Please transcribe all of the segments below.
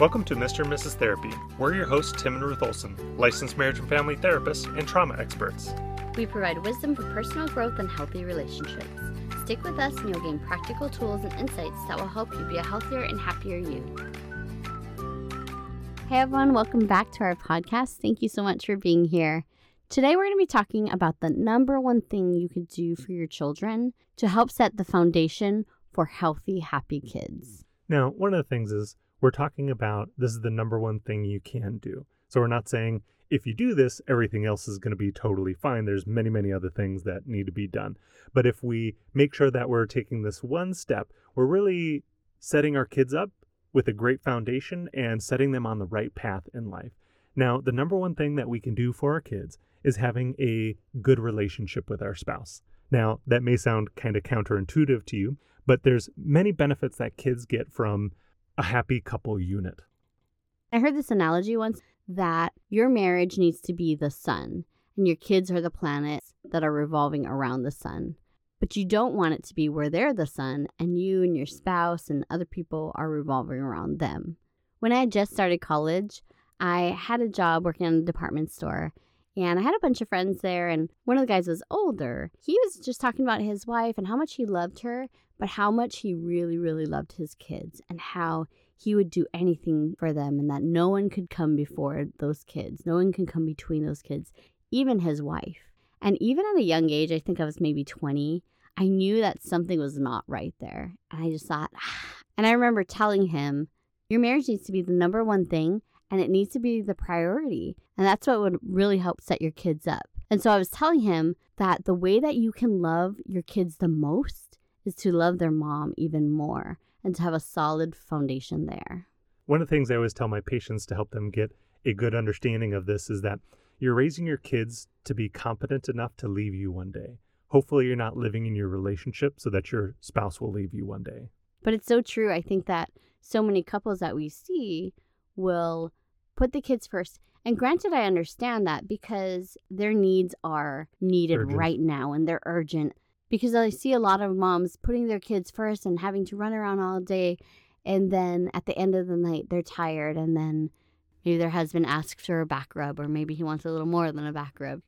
Welcome to Mr. and Mrs. Therapy. We're your hosts, Tim and Ruth Olson, licensed marriage and family therapists and trauma experts. We provide wisdom for personal growth and healthy relationships. Stick with us and you'll gain practical tools and insights that will help you be a healthier and happier you. Hey everyone, welcome back to our podcast. Thank you so much for being here. Today we're going to be talking about the number one thing you could do for your children to help set the foundation for healthy, happy kids. Now, one of the things is we're talking about this is the number one thing you can do. So we're not saying if you do this, everything else is going to be totally fine. There's many, many other things that need to be done. But if we make sure that we're taking this one step, we're really setting our kids up with a great foundation and setting them on the right path in life. Now, the number one thing that we can do for our kids is having a good relationship with our spouse. Now, that may sound kind of counterintuitive to you, but there's many benefits that kids get from a happy couple unit. I heard this analogy once that your marriage needs to be the sun and your kids are the planets that are revolving around the sun. But you don't want it to be where they're the sun and you and your spouse and other people are revolving around them. When I had just started college, I had a job working in a department store and I had a bunch of friends there, and one of the guys was older. He was just talking about his wife and how much he loved her, but how much he really, really loved his kids and how he would do anything for them and that no one could come before those kids. No one can come between those kids, even his wife. And even at a young age, I think I was maybe 20, I knew that something was not right there. And I just thought, ah. and I remember telling him, Your marriage needs to be the number one thing and it needs to be the priority. And that's what would really help set your kids up. And so I was telling him that the way that you can love your kids the most is to love their mom even more and to have a solid foundation there. One of the things I always tell my patients to help them get a good understanding of this is that you're raising your kids to be competent enough to leave you one day. Hopefully, you're not living in your relationship so that your spouse will leave you one day. But it's so true. I think that so many couples that we see will put the kids first. And granted, I understand that because their needs are needed urgent. right now and they're urgent. Because I see a lot of moms putting their kids first and having to run around all day. And then at the end of the night, they're tired. And then maybe their husband asks for a back rub, or maybe he wants a little more than a back rub.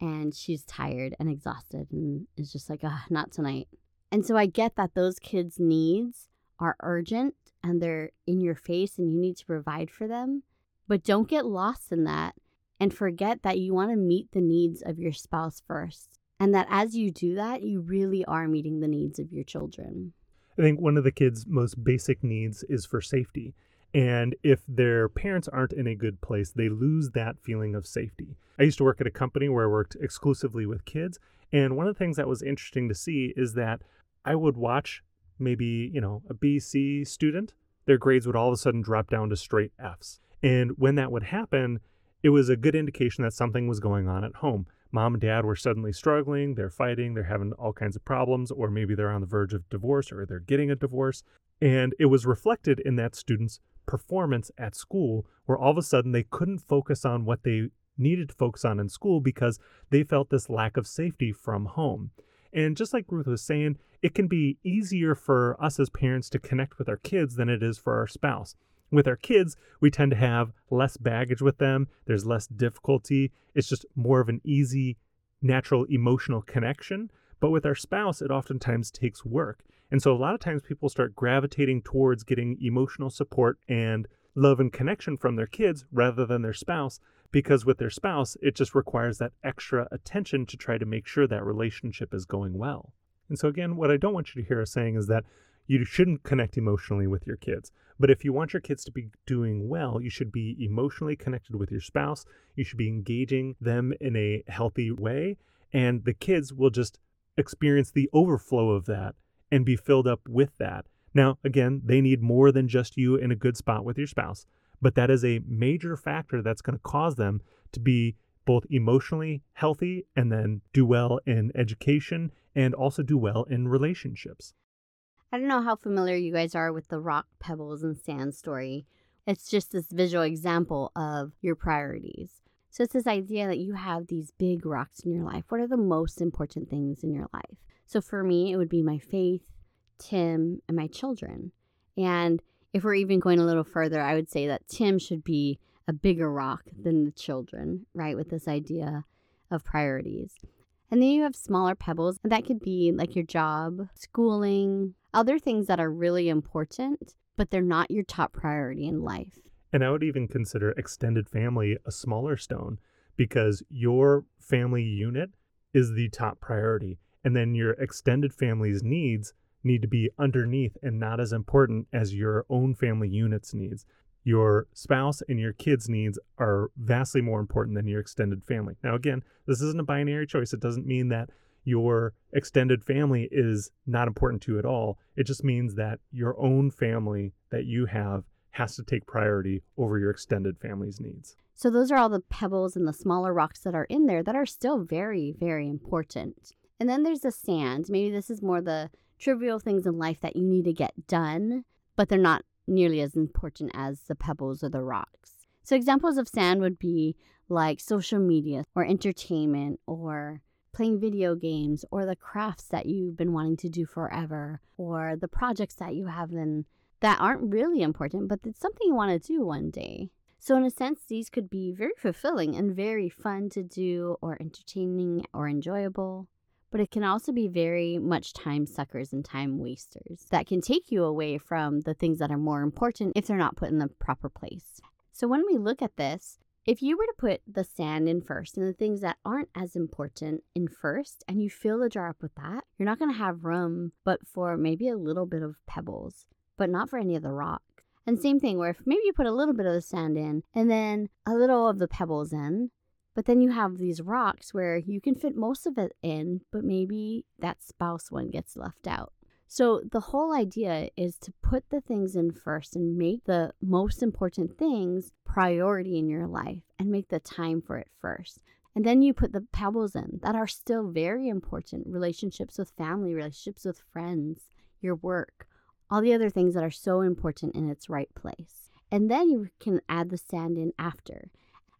And she's tired and exhausted and is just like, ah, not tonight. And so I get that those kids' needs are urgent and they're in your face and you need to provide for them. But don't get lost in that and forget that you want to meet the needs of your spouse first. And that as you do that, you really are meeting the needs of your children. I think one of the kids' most basic needs is for safety. And if their parents aren't in a good place, they lose that feeling of safety. I used to work at a company where I worked exclusively with kids. And one of the things that was interesting to see is that I would watch maybe, you know, a BC student, their grades would all of a sudden drop down to straight Fs. And when that would happen, it was a good indication that something was going on at home. Mom and dad were suddenly struggling, they're fighting, they're having all kinds of problems, or maybe they're on the verge of divorce or they're getting a divorce. And it was reflected in that student's performance at school, where all of a sudden they couldn't focus on what they needed to focus on in school because they felt this lack of safety from home. And just like Ruth was saying, it can be easier for us as parents to connect with our kids than it is for our spouse. With our kids, we tend to have less baggage with them, there's less difficulty. It's just more of an easy, natural emotional connection. But with our spouse, it oftentimes takes work. And so a lot of times people start gravitating towards getting emotional support and love and connection from their kids rather than their spouse because with their spouse, it just requires that extra attention to try to make sure that relationship is going well. And so, again, what I don't want you to hear us saying is that you shouldn't connect emotionally with your kids. But if you want your kids to be doing well, you should be emotionally connected with your spouse. You should be engaging them in a healthy way. And the kids will just experience the overflow of that and be filled up with that. Now, again, they need more than just you in a good spot with your spouse, but that is a major factor that's going to cause them to be both emotionally healthy and then do well in education and also do well in relationships. I don't know how familiar you guys are with the rock, pebbles, and sand story. It's just this visual example of your priorities. So it's this idea that you have these big rocks in your life. What are the most important things in your life? So for me, it would be my faith, Tim, and my children. And if we're even going a little further, I would say that Tim should be a bigger rock than the children, right? With this idea of priorities. And then you have smaller pebbles. and That could be like your job, schooling, other things that are really important, but they're not your top priority in life. And I would even consider extended family a smaller stone because your family unit is the top priority. And then your extended family's needs need to be underneath and not as important as your own family unit's needs. Your spouse and your kids' needs are vastly more important than your extended family. Now, again, this isn't a binary choice. It doesn't mean that your extended family is not important to you at all. It just means that your own family that you have has to take priority over your extended family's needs. So, those are all the pebbles and the smaller rocks that are in there that are still very, very important. And then there's the sand. Maybe this is more the trivial things in life that you need to get done, but they're not nearly as important as the pebbles or the rocks. So, examples of sand would be like social media or entertainment or playing video games or the crafts that you've been wanting to do forever or the projects that you have been that aren't really important, but it's something you want to do one day. So, in a sense, these could be very fulfilling and very fun to do, or entertaining or enjoyable but it can also be very much time suckers and time wasters that can take you away from the things that are more important if they're not put in the proper place. So when we look at this, if you were to put the sand in first and the things that aren't as important in first, and you fill the jar up with that, you're not going to have room but for maybe a little bit of pebbles, but not for any of the rock. And same thing where if maybe you put a little bit of the sand in and then a little of the pebbles in, but then you have these rocks where you can fit most of it in, but maybe that spouse one gets left out. So the whole idea is to put the things in first and make the most important things priority in your life and make the time for it first. And then you put the pebbles in that are still very important relationships with family, relationships with friends, your work, all the other things that are so important in its right place. And then you can add the sand in after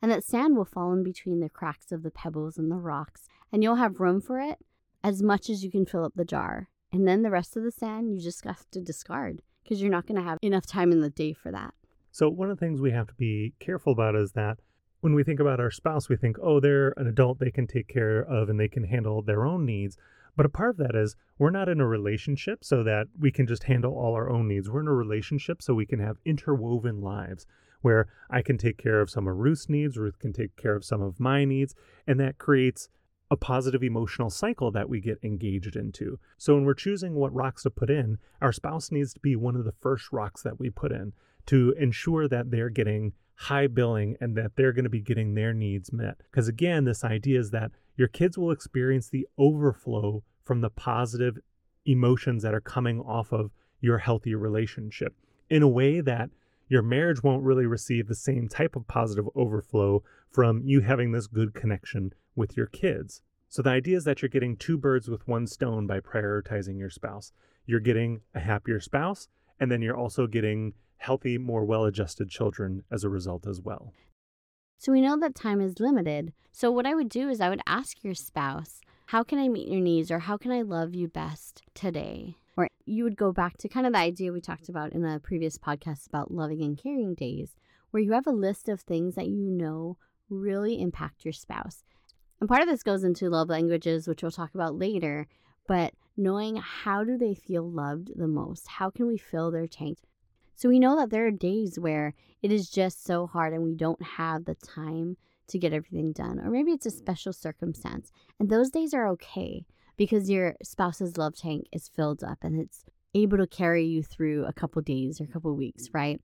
and that sand will fall in between the cracks of the pebbles and the rocks, and you'll have room for it as much as you can fill up the jar. And then the rest of the sand you just have to discard because you're not going to have enough time in the day for that. So, one of the things we have to be careful about is that when we think about our spouse, we think, oh, they're an adult they can take care of and they can handle their own needs. But a part of that is we're not in a relationship so that we can just handle all our own needs. We're in a relationship so we can have interwoven lives where I can take care of some of Ruth's needs, Ruth can take care of some of my needs, and that creates a positive emotional cycle that we get engaged into. So when we're choosing what rocks to put in, our spouse needs to be one of the first rocks that we put in to ensure that they're getting high billing and that they're going to be getting their needs met. Because again, this idea is that your kids will experience the overflow from the positive emotions that are coming off of your healthy relationship in a way that your marriage won't really receive the same type of positive overflow from you having this good connection with your kids. So the idea is that you're getting two birds with one stone by prioritizing your spouse. You're getting a happier spouse, and then you're also getting healthy, more well adjusted children as a result as well. So we know that time is limited. So what I would do is I would ask your spouse, how can I meet your needs or how can I love you best today? Or you would go back to kind of the idea we talked about in a previous podcast about loving and caring days, where you have a list of things that you know really impact your spouse. And part of this goes into love languages, which we'll talk about later, but knowing how do they feel loved the most? How can we fill their tank? So we know that there are days where it is just so hard and we don't have the time to get everything done. Or maybe it's a special circumstance. And those days are okay because your spouse's love tank is filled up and it's able to carry you through a couple days or a couple weeks, right?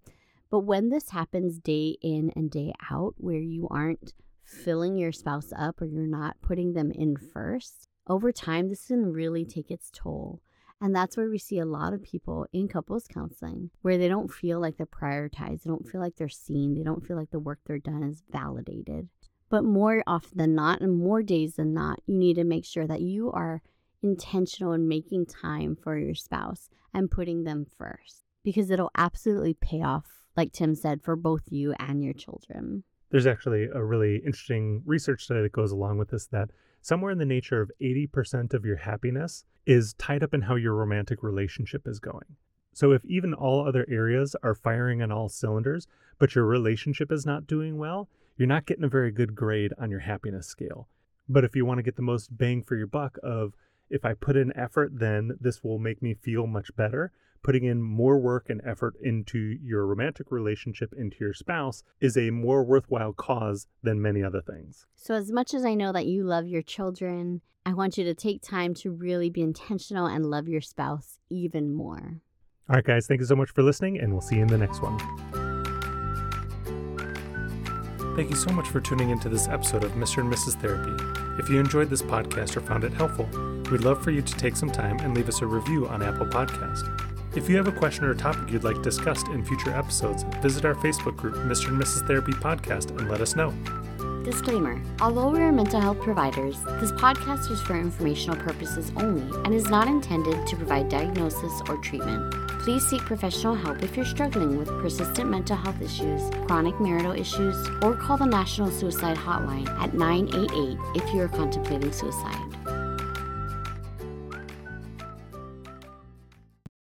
But when this happens day in and day out, where you aren't filling your spouse up or you're not putting them in first, over time, this can really take its toll. And that's where we see a lot of people in couples counseling where they don't feel like they're prioritized, they don't feel like they're seen, they don't feel like the work they're done is validated. But more often than not, and more days than not, you need to make sure that you are intentional in making time for your spouse and putting them first because it'll absolutely pay off, like Tim said, for both you and your children. There's actually a really interesting research study that goes along with this that somewhere in the nature of 80% of your happiness is tied up in how your romantic relationship is going. So if even all other areas are firing on all cylinders, but your relationship is not doing well, you're not getting a very good grade on your happiness scale. But if you want to get the most bang for your buck of if I put in effort, then this will make me feel much better. Putting in more work and effort into your romantic relationship, into your spouse, is a more worthwhile cause than many other things. So, as much as I know that you love your children, I want you to take time to really be intentional and love your spouse even more. All right, guys, thank you so much for listening, and we'll see you in the next one. Thank you so much for tuning into this episode of Mr. and Mrs. Therapy. If you enjoyed this podcast or found it helpful, we'd love for you to take some time and leave us a review on Apple Podcast. If you have a question or topic you'd like discussed in future episodes, visit our Facebook group, Mr. and Mrs. Therapy Podcast, and let us know. Disclaimer Although we are mental health providers, this podcast is for informational purposes only and is not intended to provide diagnosis or treatment. Please seek professional help if you're struggling with persistent mental health issues, chronic marital issues, or call the National Suicide Hotline at 988 if you are contemplating suicide.